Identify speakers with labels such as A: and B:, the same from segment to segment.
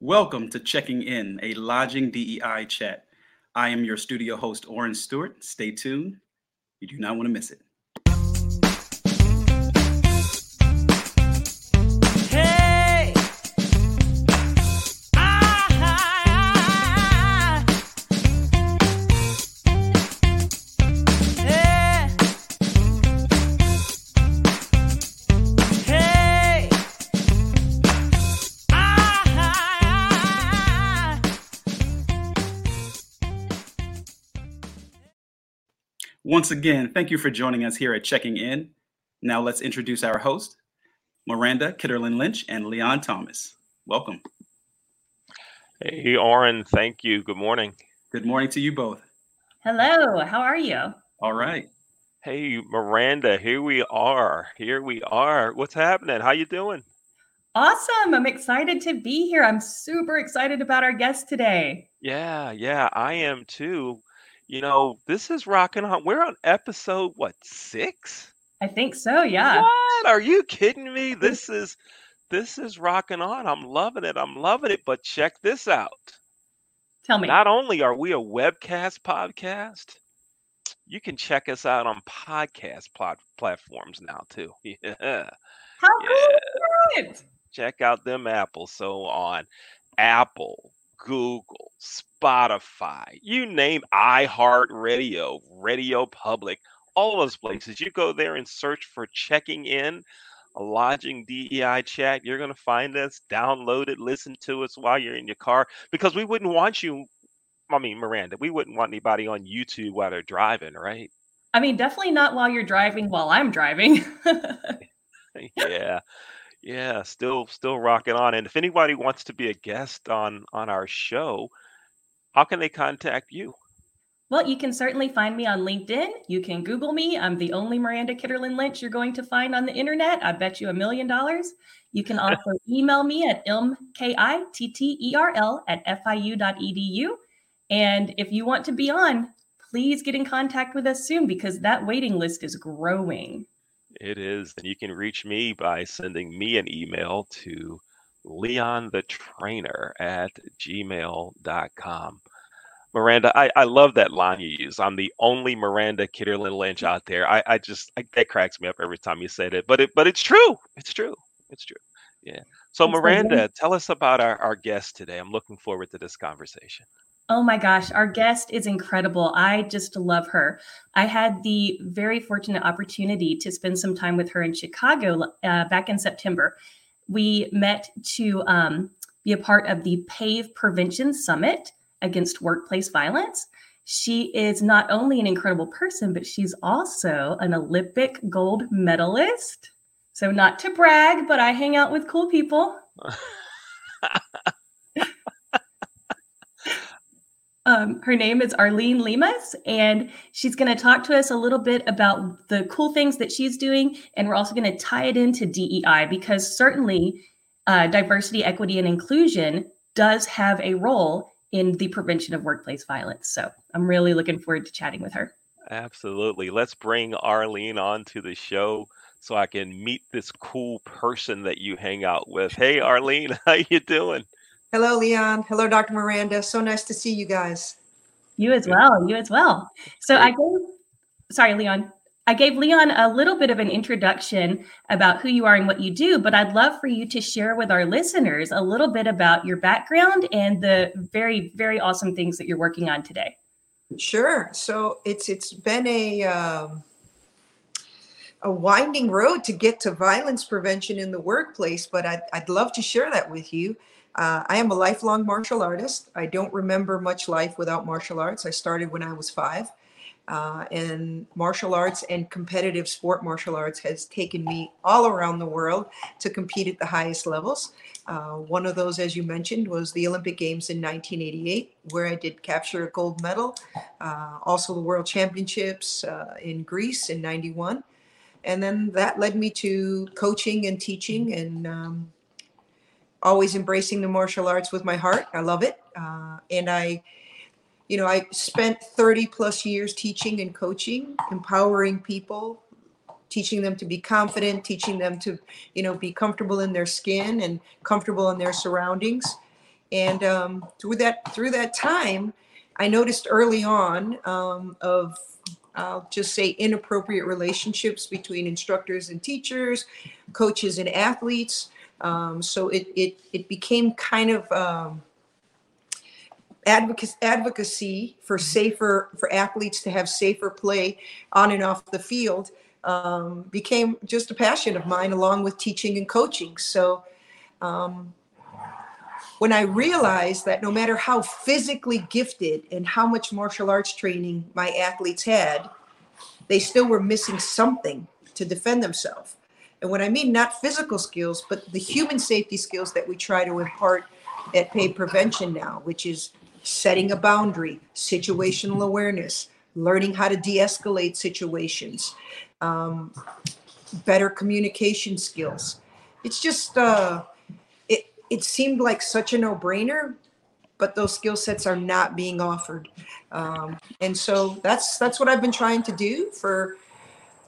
A: Welcome to Checking In, a lodging DEI chat. I am your studio host, Oren Stewart. Stay tuned. You do not want to miss it. Once again, thank you for joining us here at Checking In. Now let's introduce our host, Miranda Kitterlin Lynch and Leon Thomas. Welcome.
B: Hey, Oren, thank you. Good morning.
A: Good morning to you both.
C: Hello, how are you?
A: All right.
B: Hey, Miranda, here we are. Here we are. What's happening? How you doing?
C: Awesome. I'm excited to be here. I'm super excited about our guest today.
B: Yeah, yeah, I am too. You know, this is rocking on. We're on episode what, six?
C: I think so, yeah.
B: What? Are you kidding me? This is this is rocking on. I'm loving it. I'm loving it. But check this out.
C: Tell me.
B: Not only are we a webcast podcast, you can check us out on podcast plat- platforms now too. Yeah.
C: How cool is it?
B: check out them apples. So on Apple, Google, Spotify, you name iHeartRadio, Radio Public, all those places. You go there and search for checking in a lodging DEI chat. You're going to find us, download it, listen to us while you're in your car because we wouldn't want you. I mean, Miranda, we wouldn't want anybody on YouTube while they're driving, right?
C: I mean, definitely not while you're driving while I'm driving.
B: yeah yeah still still rocking on and if anybody wants to be a guest on on our show how can they contact you
C: well, you can certainly find me on LinkedIn. You can Google me. I'm the only Miranda Kitterlin Lynch you're going to find on the internet. I bet you a million dollars. You can also email me at mkitterl at fiu.edu. And if you want to be on, please get in contact with us soon because that waiting list is growing.
B: It is and you can reach me by sending me an email to leon the trainer at gmail.com miranda I, I love that line you use i'm the only miranda kitterlin lynch out there. I, I just I, that cracks me up every time you said it but it but it's true it's true it's true yeah. So
C: so
B: miranda tell us about our, our guest today. I'm looking forward to this conversation
C: Oh my gosh, our guest is incredible. I just love her. I had the very fortunate opportunity to spend some time with her in Chicago uh, back in September. We met to um, be a part of the PAVE Prevention Summit against workplace violence. She is not only an incredible person, but she's also an Olympic gold medalist. So, not to brag, but I hang out with cool people. Um, her name is Arlene Limas, and she's going to talk to us a little bit about the cool things that she's doing. And we're also going to tie it into DEI because certainly uh, diversity, equity, and inclusion does have a role in the prevention of workplace violence. So I'm really looking forward to chatting with her.
B: Absolutely. Let's bring Arlene on to the show so I can meet this cool person that you hang out with. Hey, Arlene, how you doing?
D: Hello, Leon. Hello, Dr. Miranda. So nice to see you guys.
C: You as well. You as well. So I gave, sorry, Leon. I gave Leon a little bit of an introduction about who you are and what you do, but I'd love for you to share with our listeners a little bit about your background and the very, very awesome things that you're working on today.
D: Sure. So it's it's been a um, a winding road to get to violence prevention in the workplace, but I'd, I'd love to share that with you. Uh, I am a lifelong martial artist. I don't remember much life without martial arts. I started when I was five. Uh, and martial arts and competitive sport martial arts has taken me all around the world to compete at the highest levels. Uh, one of those, as you mentioned, was the Olympic Games in 1988, where I did capture a gold medal. Uh, also, the World Championships uh, in Greece in 91. And then that led me to coaching and teaching and um, always embracing the martial arts with my heart. I love it. Uh, and I you know, I spent 30 plus years teaching and coaching, empowering people, teaching them to be confident, teaching them to, you know, be comfortable in their skin and comfortable in their surroundings. And um, through that through that time, I noticed early on um, of I'll just say inappropriate relationships between instructors and teachers, coaches and athletes. Um, so it, it it became kind of um, advocacy, advocacy for safer for athletes to have safer play on and off the field um, became just a passion of mine along with teaching and coaching. So um, when i realized that no matter how physically gifted and how much martial arts training my athletes had they still were missing something to defend themselves and what i mean not physical skills but the human safety skills that we try to impart at PAVE prevention now which is setting a boundary, situational awareness, learning how to de escalate situations, um, better communication skills. It's just, uh, it, it seemed like such a no brainer, but those skill sets are not being offered. Um, and so that's that's what I've been trying to do for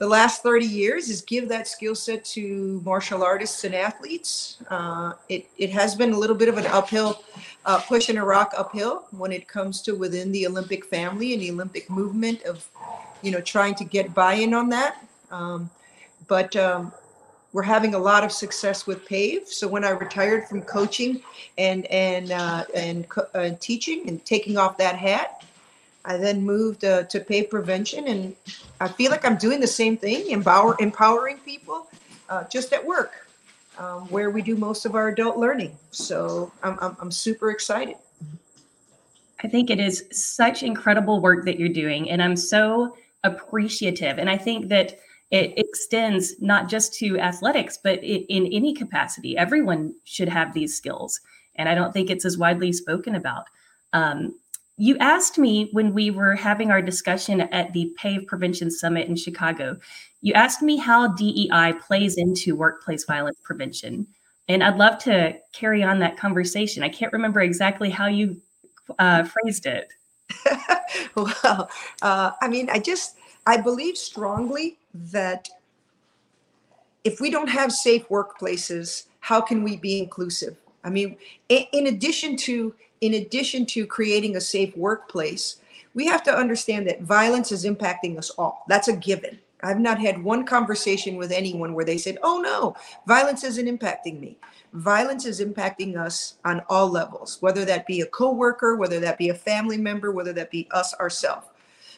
D: the last 30 years is give that skill set to martial artists and athletes. Uh, it, it has been a little bit of an uphill, uh, pushing a rock uphill when it comes to within the Olympic family and the Olympic movement of, you know, trying to get buy-in on that. Um, but um, we're having a lot of success with PAVE. So when I retired from coaching and and uh, and uh, teaching and taking off that hat, I then moved uh, to PAVE prevention, and I feel like I'm doing the same thing, empower, empowering people, uh, just at work, um, where we do most of our adult learning. So I'm, I'm, I'm super excited.
C: I think it is such incredible work that you're doing, and I'm so appreciative. And I think that it extends not just to athletics, but in any capacity. Everyone should have these skills, and I don't think it's as widely spoken about. Um, you asked me when we were having our discussion at the PAVE Prevention Summit in Chicago, you asked me how DEI plays into workplace violence prevention. And I'd love to carry on that conversation. I can't remember exactly how you uh, phrased it.
D: well, uh, I mean, I just, I believe strongly that if we don't have safe workplaces, how can we be inclusive? I mean, in, in addition to in addition to creating a safe workplace, we have to understand that violence is impacting us all. That's a given. I've not had one conversation with anyone where they said, oh no, violence isn't impacting me. Violence is impacting us on all levels, whether that be a coworker, whether that be a family member, whether that be us ourselves.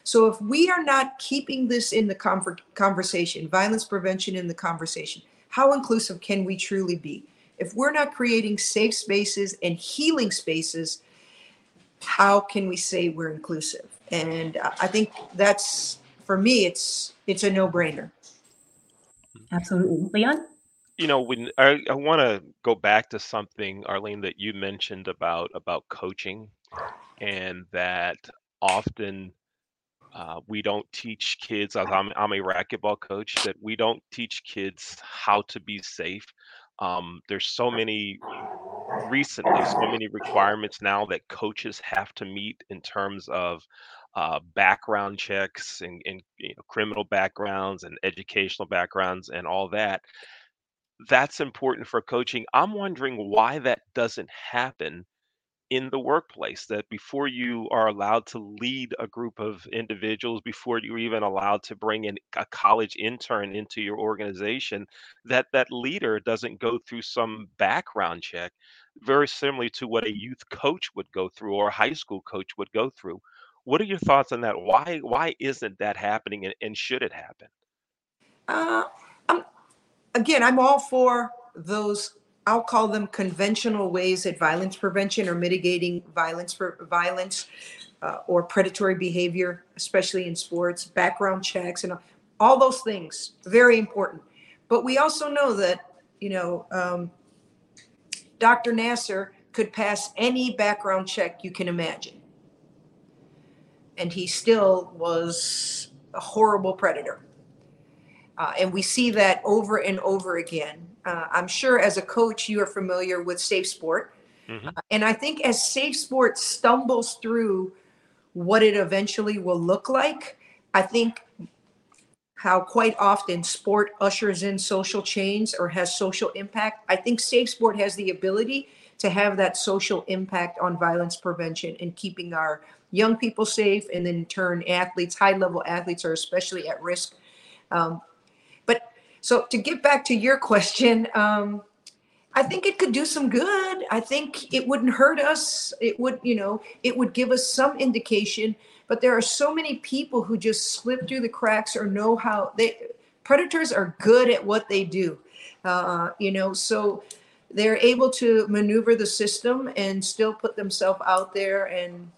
D: So if we are not keeping this in the conversation, violence prevention in the conversation, how inclusive can we truly be? If we're not creating safe spaces and healing spaces, how can we say we're inclusive? And I think that's for me, it's it's a no brainer.
C: Absolutely, Leon.
B: You know, when I, I want to go back to something, Arlene, that you mentioned about about coaching, and that often uh, we don't teach kids. I'm, I'm a racquetball coach. That we don't teach kids how to be safe um, there's so many recently, so many requirements now that coaches have to meet in terms of uh, background checks and, and you know, criminal backgrounds and educational backgrounds and all that. That's important for coaching. I'm wondering why that doesn't happen in the workplace that before you are allowed to lead a group of individuals before you're even allowed to bring in a college intern into your organization that that leader doesn't go through some background check very similarly to what a youth coach would go through or a high school coach would go through. What are your thoughts on that? Why why isn't that happening and, and should it happen?
D: Uh, I'm, again i'm all for those I'll call them conventional ways at violence prevention or mitigating violence for violence uh, or predatory behavior, especially in sports, background checks, and all those things. Very important. But we also know that, you know, um, Dr. Nassar could pass any background check you can imagine. And he still was a horrible predator. Uh, and we see that over and over again uh, I'm sure as a coach, you are familiar with Safe Sport. Mm-hmm. Uh, and I think as Safe Sport stumbles through what it eventually will look like, I think how quite often sport ushers in social change or has social impact. I think Safe Sport has the ability to have that social impact on violence prevention and keeping our young people safe, and then in turn, athletes, high level athletes, are especially at risk. Um, so to get back to your question, um, I think it could do some good. I think it wouldn't hurt us. It would, you know, it would give us some indication. But there are so many people who just slip through the cracks or know how they predators are good at what they do. Uh, you know, so they're able to maneuver the system and still put themselves out there and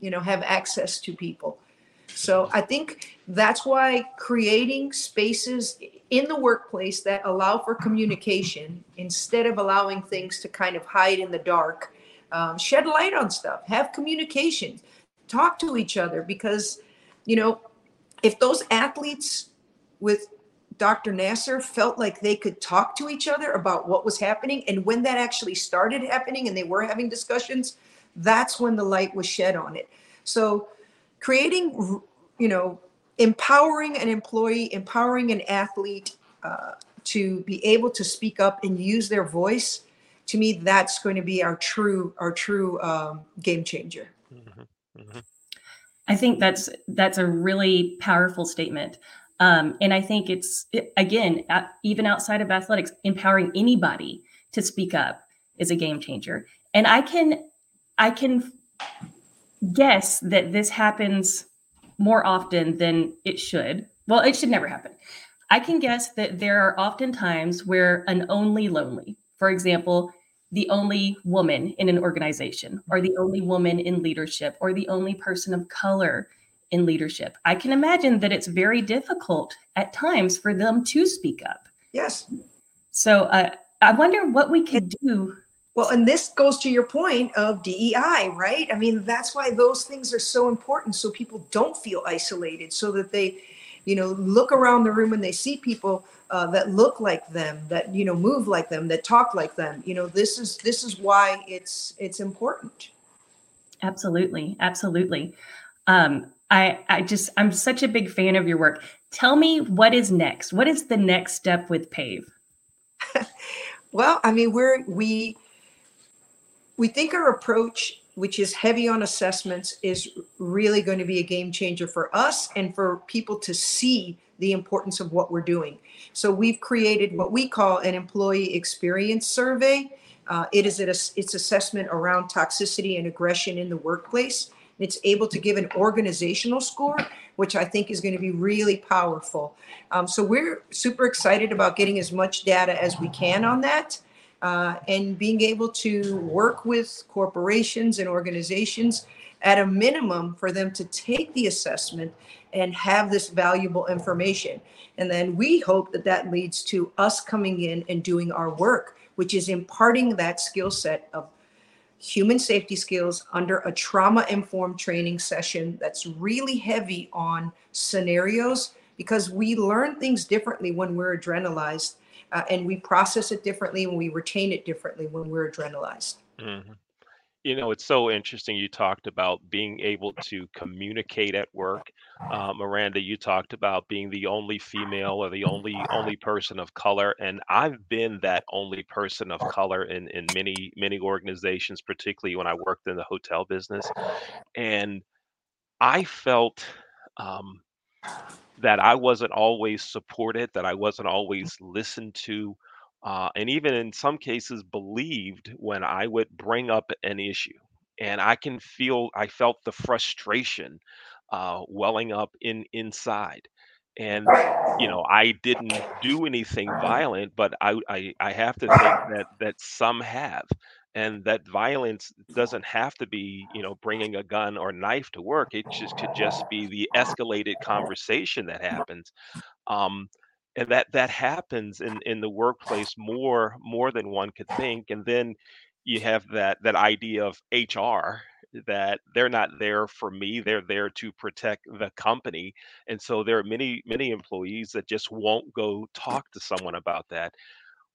D: you know have access to people so i think that's why creating spaces in the workplace that allow for communication instead of allowing things to kind of hide in the dark um, shed light on stuff have communication talk to each other because you know if those athletes with Dr. Nassar felt like they could talk to each other about what was happening. And when that actually started happening and they were having discussions, that's when the light was shed on it. So creating, you know, empowering an employee, empowering an athlete uh, to be able to speak up and use their voice, to me, that's going to be our true, our true um, game changer. Mm-hmm.
C: Mm-hmm. I think that's that's a really powerful statement. Um, and I think it's, again, even outside of athletics, empowering anybody to speak up is a game changer. And I can, I can guess that this happens more often than it should. Well, it should never happen. I can guess that there are often times where an only lonely, for example, the only woman in an organization, or the only woman in leadership, or the only person of color in leadership. I can imagine that it's very difficult at times for them to speak up.
D: Yes.
C: So uh, I wonder what we could do.
D: Well, and this goes to your point of DEI, right? I mean, that's why those things are so important so people don't feel isolated, so that they, you know, look around the room and they see people uh, that look like them, that you know, move like them, that talk like them. You know, this is this is why it's it's important.
C: Absolutely, absolutely. Um, I, I just, I'm such a big fan of your work. Tell me what is next? What is the next step with PAVE?
D: well, I mean, we're, we, we think our approach, which is heavy on assessments, is really going to be a game changer for us and for people to see the importance of what we're doing. So we've created what we call an employee experience survey. Uh, it is its assessment around toxicity and aggression in the workplace. It's able to give an organizational score, which I think is going to be really powerful. Um, so we're super excited about getting as much data as we can on that. Uh, and being able to work with corporations and organizations at a minimum for them to take the assessment and have this valuable information. And then we hope that that leads to us coming in and doing our work, which is imparting that skill set of human safety skills under a trauma informed training session that's really heavy on scenarios because we learn things differently when we're adrenalized uh, and we process it differently and we retain it differently when we're adrenalized. Mm-hmm.
B: You know, it's so interesting. You talked about being able to communicate at work. Uh, Miranda, you talked about being the only female or the only only person of color, and I've been that only person of color in in many many organizations, particularly when I worked in the hotel business, and I felt um, that I wasn't always supported, that I wasn't always listened to uh, and even in some cases believed when I would bring up an issue. And I can feel, I felt the frustration uh, welling up in inside. And you know, I didn't do anything violent, but I, I, I have to think that that some have, and that violence doesn't have to be, you know, bringing a gun or knife to work. It just could just be the escalated conversation that happens. Um, and that that happens in in the workplace more more than one could think and then you have that that idea of hr that they're not there for me they're there to protect the company and so there are many many employees that just won't go talk to someone about that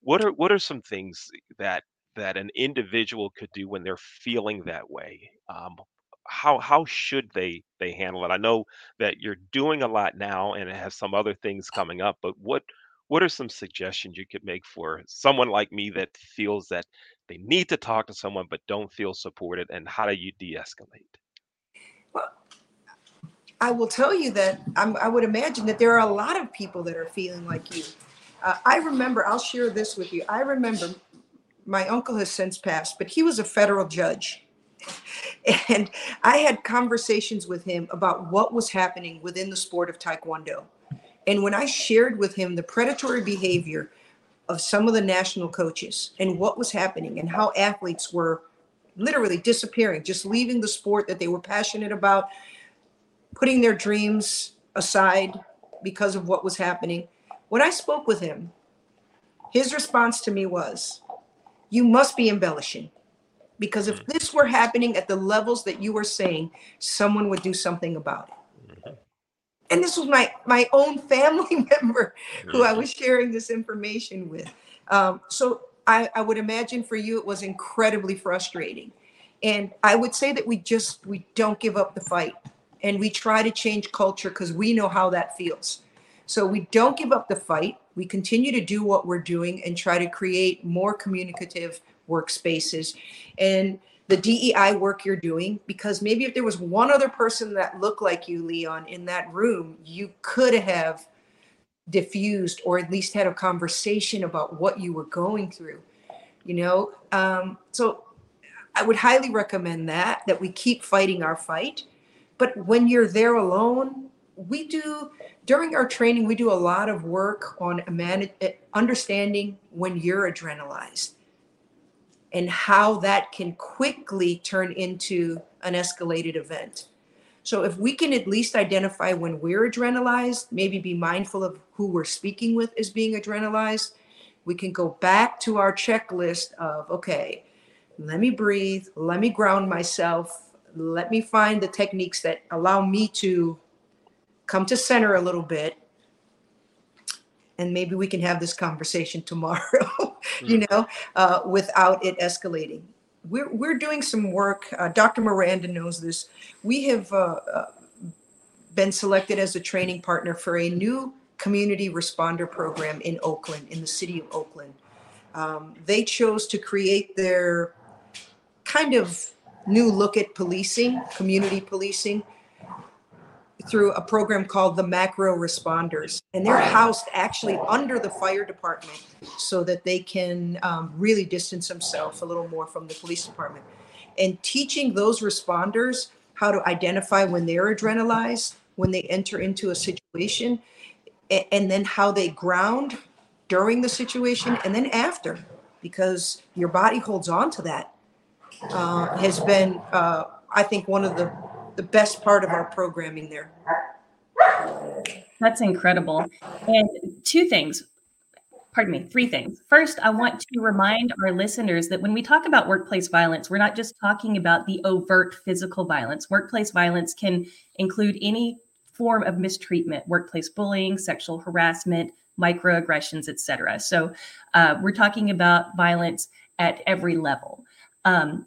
B: what are what are some things that that an individual could do when they're feeling that way um, how how should they they handle it? I know that you're doing a lot now and it has some other things coming up, but what what are some suggestions you could make for someone like me that feels that they need to talk to someone but don't feel supported and how do you de-escalate?
D: Well i will tell you that I'm, i would imagine that there are a lot of people that are feeling like you. Uh, i remember i'll share this with you. I remember my uncle has since passed but he was a federal judge and i had conversations with him about what was happening within the sport of taekwondo and when i shared with him the predatory behavior of some of the national coaches and what was happening and how athletes were literally disappearing, just leaving the sport that they were passionate about, putting their dreams aside because of what was happening. When I spoke with him, his response to me was, You must be embellishing. Because if mm. this were happening at the levels that you were saying, someone would do something about it mm-hmm. and this was my my own family member who I mm-hmm. was sharing this information with. Um, so I, I would imagine for you it was incredibly frustrating, and I would say that we just we don't give up the fight, and we try to change culture because we know how that feels. So we don't give up the fight. We continue to do what we're doing and try to create more communicative workspaces. And the DEI work you're doing because maybe if there was one other person that looked like you, Leon, in that room, you could have diffused or at least had a conversation about what you were going through. You know, um, so I would highly recommend that that we keep fighting our fight. But when you're there alone, we do during our training we do a lot of work on eh, understanding when you're adrenalized and how that can quickly turn into an escalated event. So if we can at least identify when we're adrenalized, maybe be mindful of who we're speaking with as being adrenalized, we can go back to our checklist of okay, let me breathe, let me ground myself, let me find the techniques that allow me to come to center a little bit and maybe we can have this conversation tomorrow, you mm. know, uh, without it escalating. We're, we're doing some work. Uh, Dr. Miranda knows this. We have uh, uh, been selected as a training partner for a new community responder program in Oakland, in the city of Oakland. Um, they chose to create their kind of new look at policing, community policing, through a program called the Macro Responders, and they're housed actually under the fire department so that they can um, really distance themselves a little more from the police department. And teaching those responders how to identify when they're adrenalized, when they enter into a situation, and then how they ground during the situation and then after, because your body holds on to that, uh, has been, uh, I think, one of the the best part of our programming there.
C: That's incredible. And two things, pardon me, three things. First, I want to remind our listeners that when we talk about workplace violence, we're not just talking about the overt physical violence. Workplace violence can include any form of mistreatment, workplace bullying, sexual harassment, microaggressions, etc. So uh, we're talking about violence at every level. Um,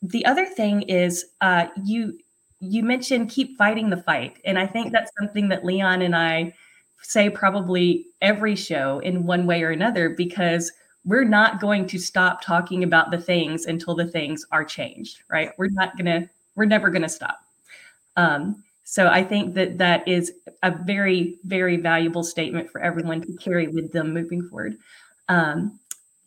C: the other thing is uh, you you mentioned keep fighting the fight. And I think that's something that Leon and I say probably every show in one way or another because we're not going to stop talking about the things until the things are changed, right? We're not going to, we're never going to stop. Um, so I think that that is a very, very valuable statement for everyone to carry with them moving forward. Um,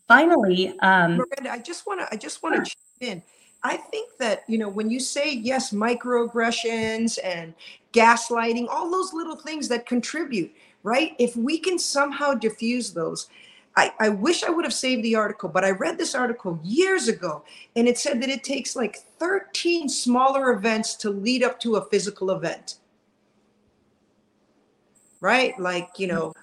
C: finally, um,
D: Miranda, I just want to, I just want to chip in I think that, you know, when you say yes, microaggressions and gaslighting, all those little things that contribute, right? If we can somehow diffuse those, I, I wish I would have saved the article, but I read this article years ago and it said that it takes like 13 smaller events to lead up to a physical event. Right? Like, you know,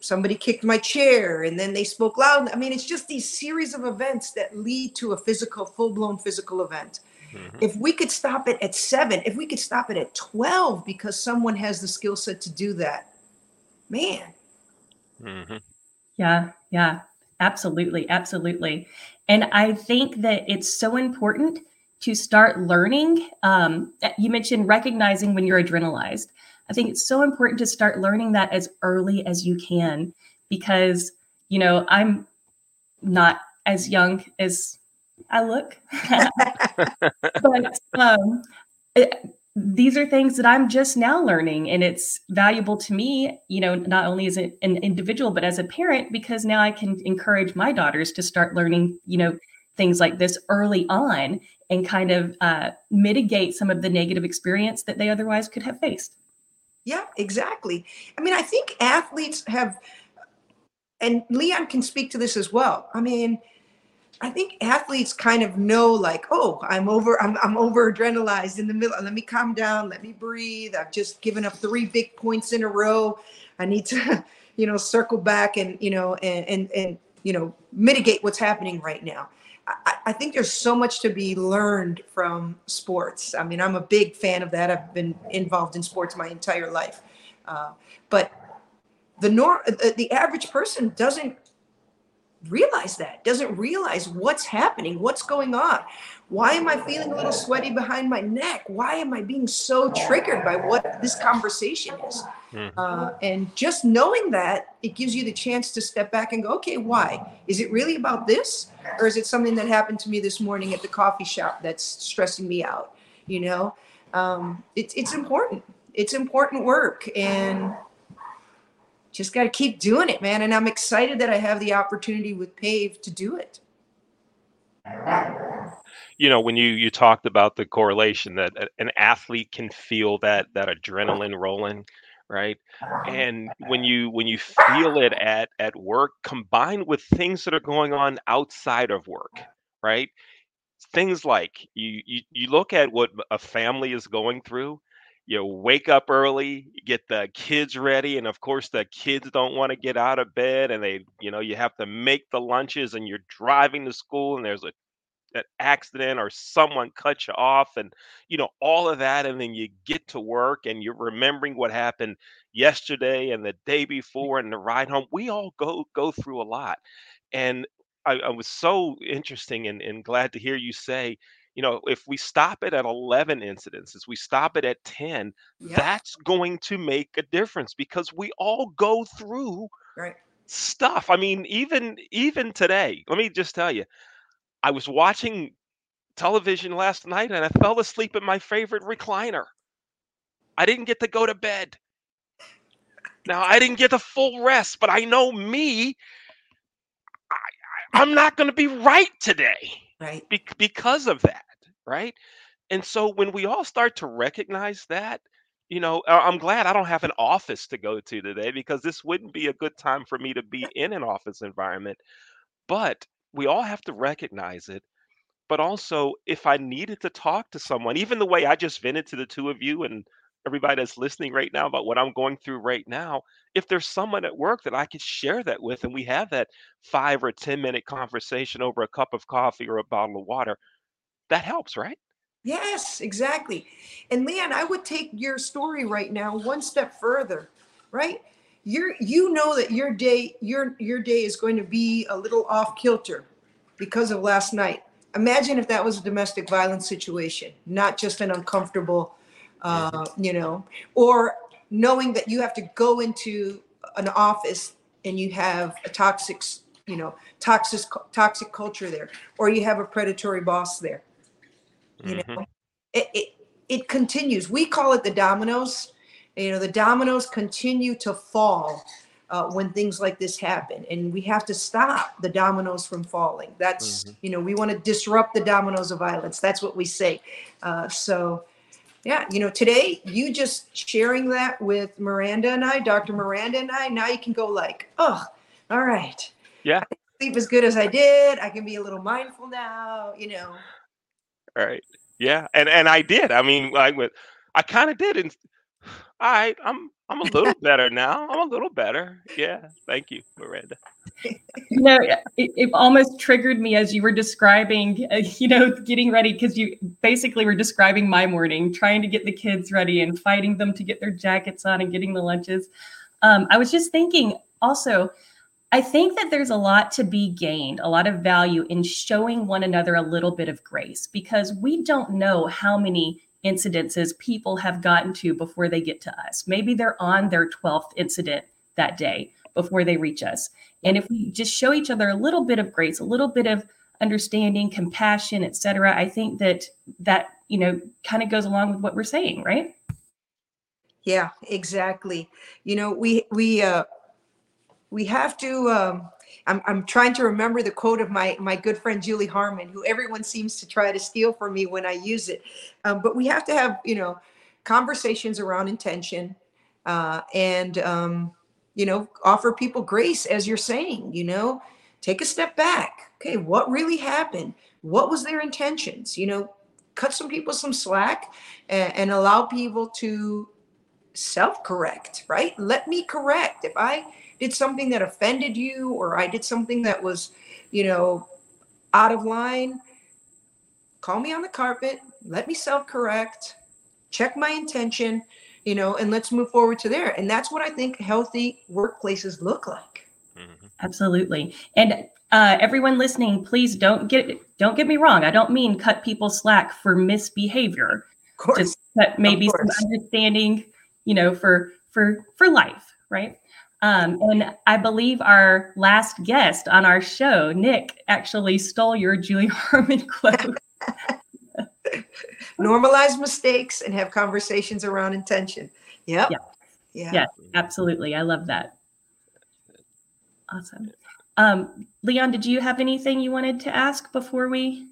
D: somebody kicked my chair and then they spoke loud. I mean, it's just these series of events that lead to a physical, full blown physical event. Mm-hmm. If we could stop it at seven, if we could stop it at 12 because someone has the skill set to do that, man.
C: Mm-hmm. Yeah, yeah, absolutely. Absolutely. And I think that it's so important to start learning. Um, you mentioned recognizing when you're adrenalized. I think it's so important to start learning that as early as you can because, you know, I'm not as young as I look. but um, it, these are things that I'm just now learning, and it's valuable to me, you know, not only as an individual, but as a parent, because now I can encourage my daughters to start learning, you know, things like this early on and kind of uh, mitigate some of the negative experience that they otherwise could have faced.
D: Yeah, exactly. I mean, I think athletes have, and Leon can speak to this as well. I mean, I think athletes kind of know like, oh, I'm over, I'm, I'm over adrenalized in the middle. Let me calm down. Let me breathe. I've just given up three big points in a row. I need to, you know, circle back and, you know, and, and, and, you know, mitigate what's happening right now. I, I think there's so much to be learned from sports. I mean, I'm a big fan of that. I've been involved in sports my entire life. Uh, but the nor the average person doesn't realize that, doesn't realize what's happening, what's going on. Why am I feeling a little sweaty behind my neck? Why am I being so triggered by what this conversation is? Mm-hmm. Uh, and just knowing that, it gives you the chance to step back and go, okay, why? Is it really about this? Or is it something that happened to me this morning at the coffee shop that's stressing me out? You know, um, it, it's important. It's important work. And just got to keep doing it, man. And I'm excited that I have the opportunity with Pave to do it.
B: You know, when you you talked about the correlation that an athlete can feel that that adrenaline rolling, right? And when you when you feel it at at work, combined with things that are going on outside of work, right? Things like you you, you look at what a family is going through you wake up early, get the kids ready, and of course the kids don't want to get out of bed, and they, you know, you have to make the lunches, and you're driving to school, and there's a an accident or someone cuts you off, and you know all of that, and then you get to work, and you're remembering what happened yesterday and the day mm. before, and the ride home. We all go go through a lot, and I, I was so interesting and, and glad to hear you say you know, if we stop it at 11 incidences, we stop it at 10, yep. that's going to make a difference because we all go through
D: right.
B: stuff. I mean, even even today, let me just tell you, I was watching television last night and I fell asleep in my favorite recliner. I didn't get to go to bed. Now, I didn't get the full rest, but I know me, I, am not going to be right today.
D: Right.
B: Be- because of that right? And so when we all start to recognize that, you know, I'm glad I don't have an office to go to today because this wouldn't be a good time for me to be in an office environment. But we all have to recognize it. But also, if I needed to talk to someone, even the way I just vented to the two of you and everybody that's listening right now about what I'm going through right now, if there's someone at work that I could share that with and we have that five or 10 minute conversation over a cup of coffee or a bottle of water, that helps, right?
D: Yes, exactly. And Leon, I would take your story right now one step further, right? You're you know that your day your your day is going to be a little off kilter because of last night. Imagine if that was a domestic violence situation, not just an uncomfortable uh, you know, or knowing that you have to go into an office and you have a toxic, you know, toxic toxic culture there, or you have a predatory boss there you mm-hmm. know it, it it continues. We call it the dominoes. You know the dominoes continue to fall uh, when things like this happen and we have to stop the dominoes from falling. That's mm-hmm. you know we want to disrupt the dominoes of violence. That's what we say. Uh, so yeah you know today you just sharing that with miranda and i dr miranda and i now you can go like oh all right.
B: Yeah.
D: Sleep as good as i did. I can be a little mindful now you know
B: right. Yeah, and and I did. I mean, I went. I kind of did, and all right, I'm I'm a little better now. I'm a little better. Yeah, thank you, Miranda.
C: you know, it, it almost triggered me as you were describing, uh, you know, getting ready because you basically were describing my morning, trying to get the kids ready and fighting them to get their jackets on and getting the lunches. Um, I was just thinking also I think that there's a lot to be gained, a lot of value in showing one another a little bit of grace because we don't know how many incidences people have gotten to before they get to us. Maybe they're on their 12th incident that day before they reach us. And if we just show each other a little bit of grace, a little bit of understanding, compassion, etc., I think that that you know kind of goes along with what we're saying, right?
D: Yeah, exactly. You know, we we uh we have to um I'm, I'm trying to remember the quote of my my good friend Julie Harmon, who everyone seems to try to steal from me when I use it. Um, but we have to have you know conversations around intention uh, and um, you know offer people grace as you're saying. You know, take a step back. Okay, what really happened? What was their intentions? You know, cut some people some slack and, and allow people to self correct. Right? Let me correct if I did something that offended you or I did something that was, you know, out of line, call me on the carpet, let me self correct, check my intention, you know, and let's move forward to there. And that's what I think healthy workplaces look like.
C: Mm-hmm. Absolutely. And uh, everyone listening, please don't get don't get me wrong. I don't mean cut people slack for misbehavior.
D: Of course. Just
C: cut maybe some understanding, you know, for for for life, right? Um, and I believe our last guest on our show, Nick, actually stole your Julie Harmon quote.
D: Normalize mistakes and have conversations around intention. Yep.
C: Yeah. Yeah. yeah absolutely. I love that. Awesome. Um, Leon, did you have anything you wanted to ask before we?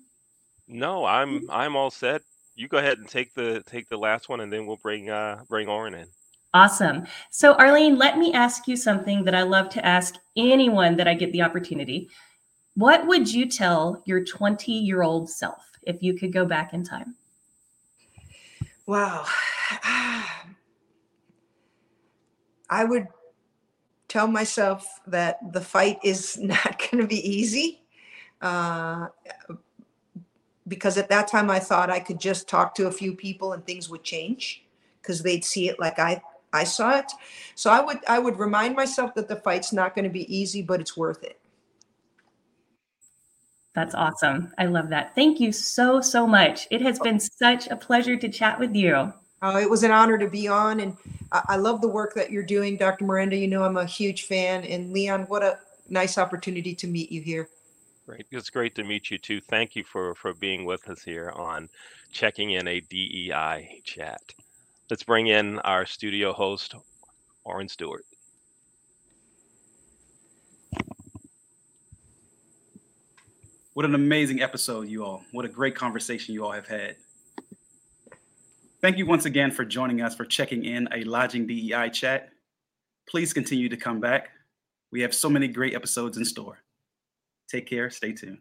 B: No, I'm I'm all set. You go ahead and take the take the last one, and then we'll bring uh bring Oren in.
C: Awesome. So, Arlene, let me ask you something that I love to ask anyone that I get the opportunity. What would you tell your 20 year old self if you could go back in time?
D: Wow. I would tell myself that the fight is not going to be easy. Uh, because at that time I thought I could just talk to a few people and things would change because they'd see it like I I saw it. So I would I would remind myself that the fight's not going to be easy, but it's worth it.
C: That's awesome. I love that. Thank you so so much. It has been such a pleasure to chat with you.
D: Oh, it was an honor to be on, and I, I love the work that you're doing, Dr. Miranda. You know I'm a huge fan, and Leon, what a nice opportunity to meet you here.
B: Great. It's great to meet you too. Thank you for for being with us here on checking in a DEI chat. Let's bring in our studio host, Oren Stewart.
A: What an amazing episode, you all. What a great conversation you all have had. Thank you once again for joining us for checking in a Lodging DEI chat. Please continue to come back. We have so many great episodes in store. Take care. Stay tuned.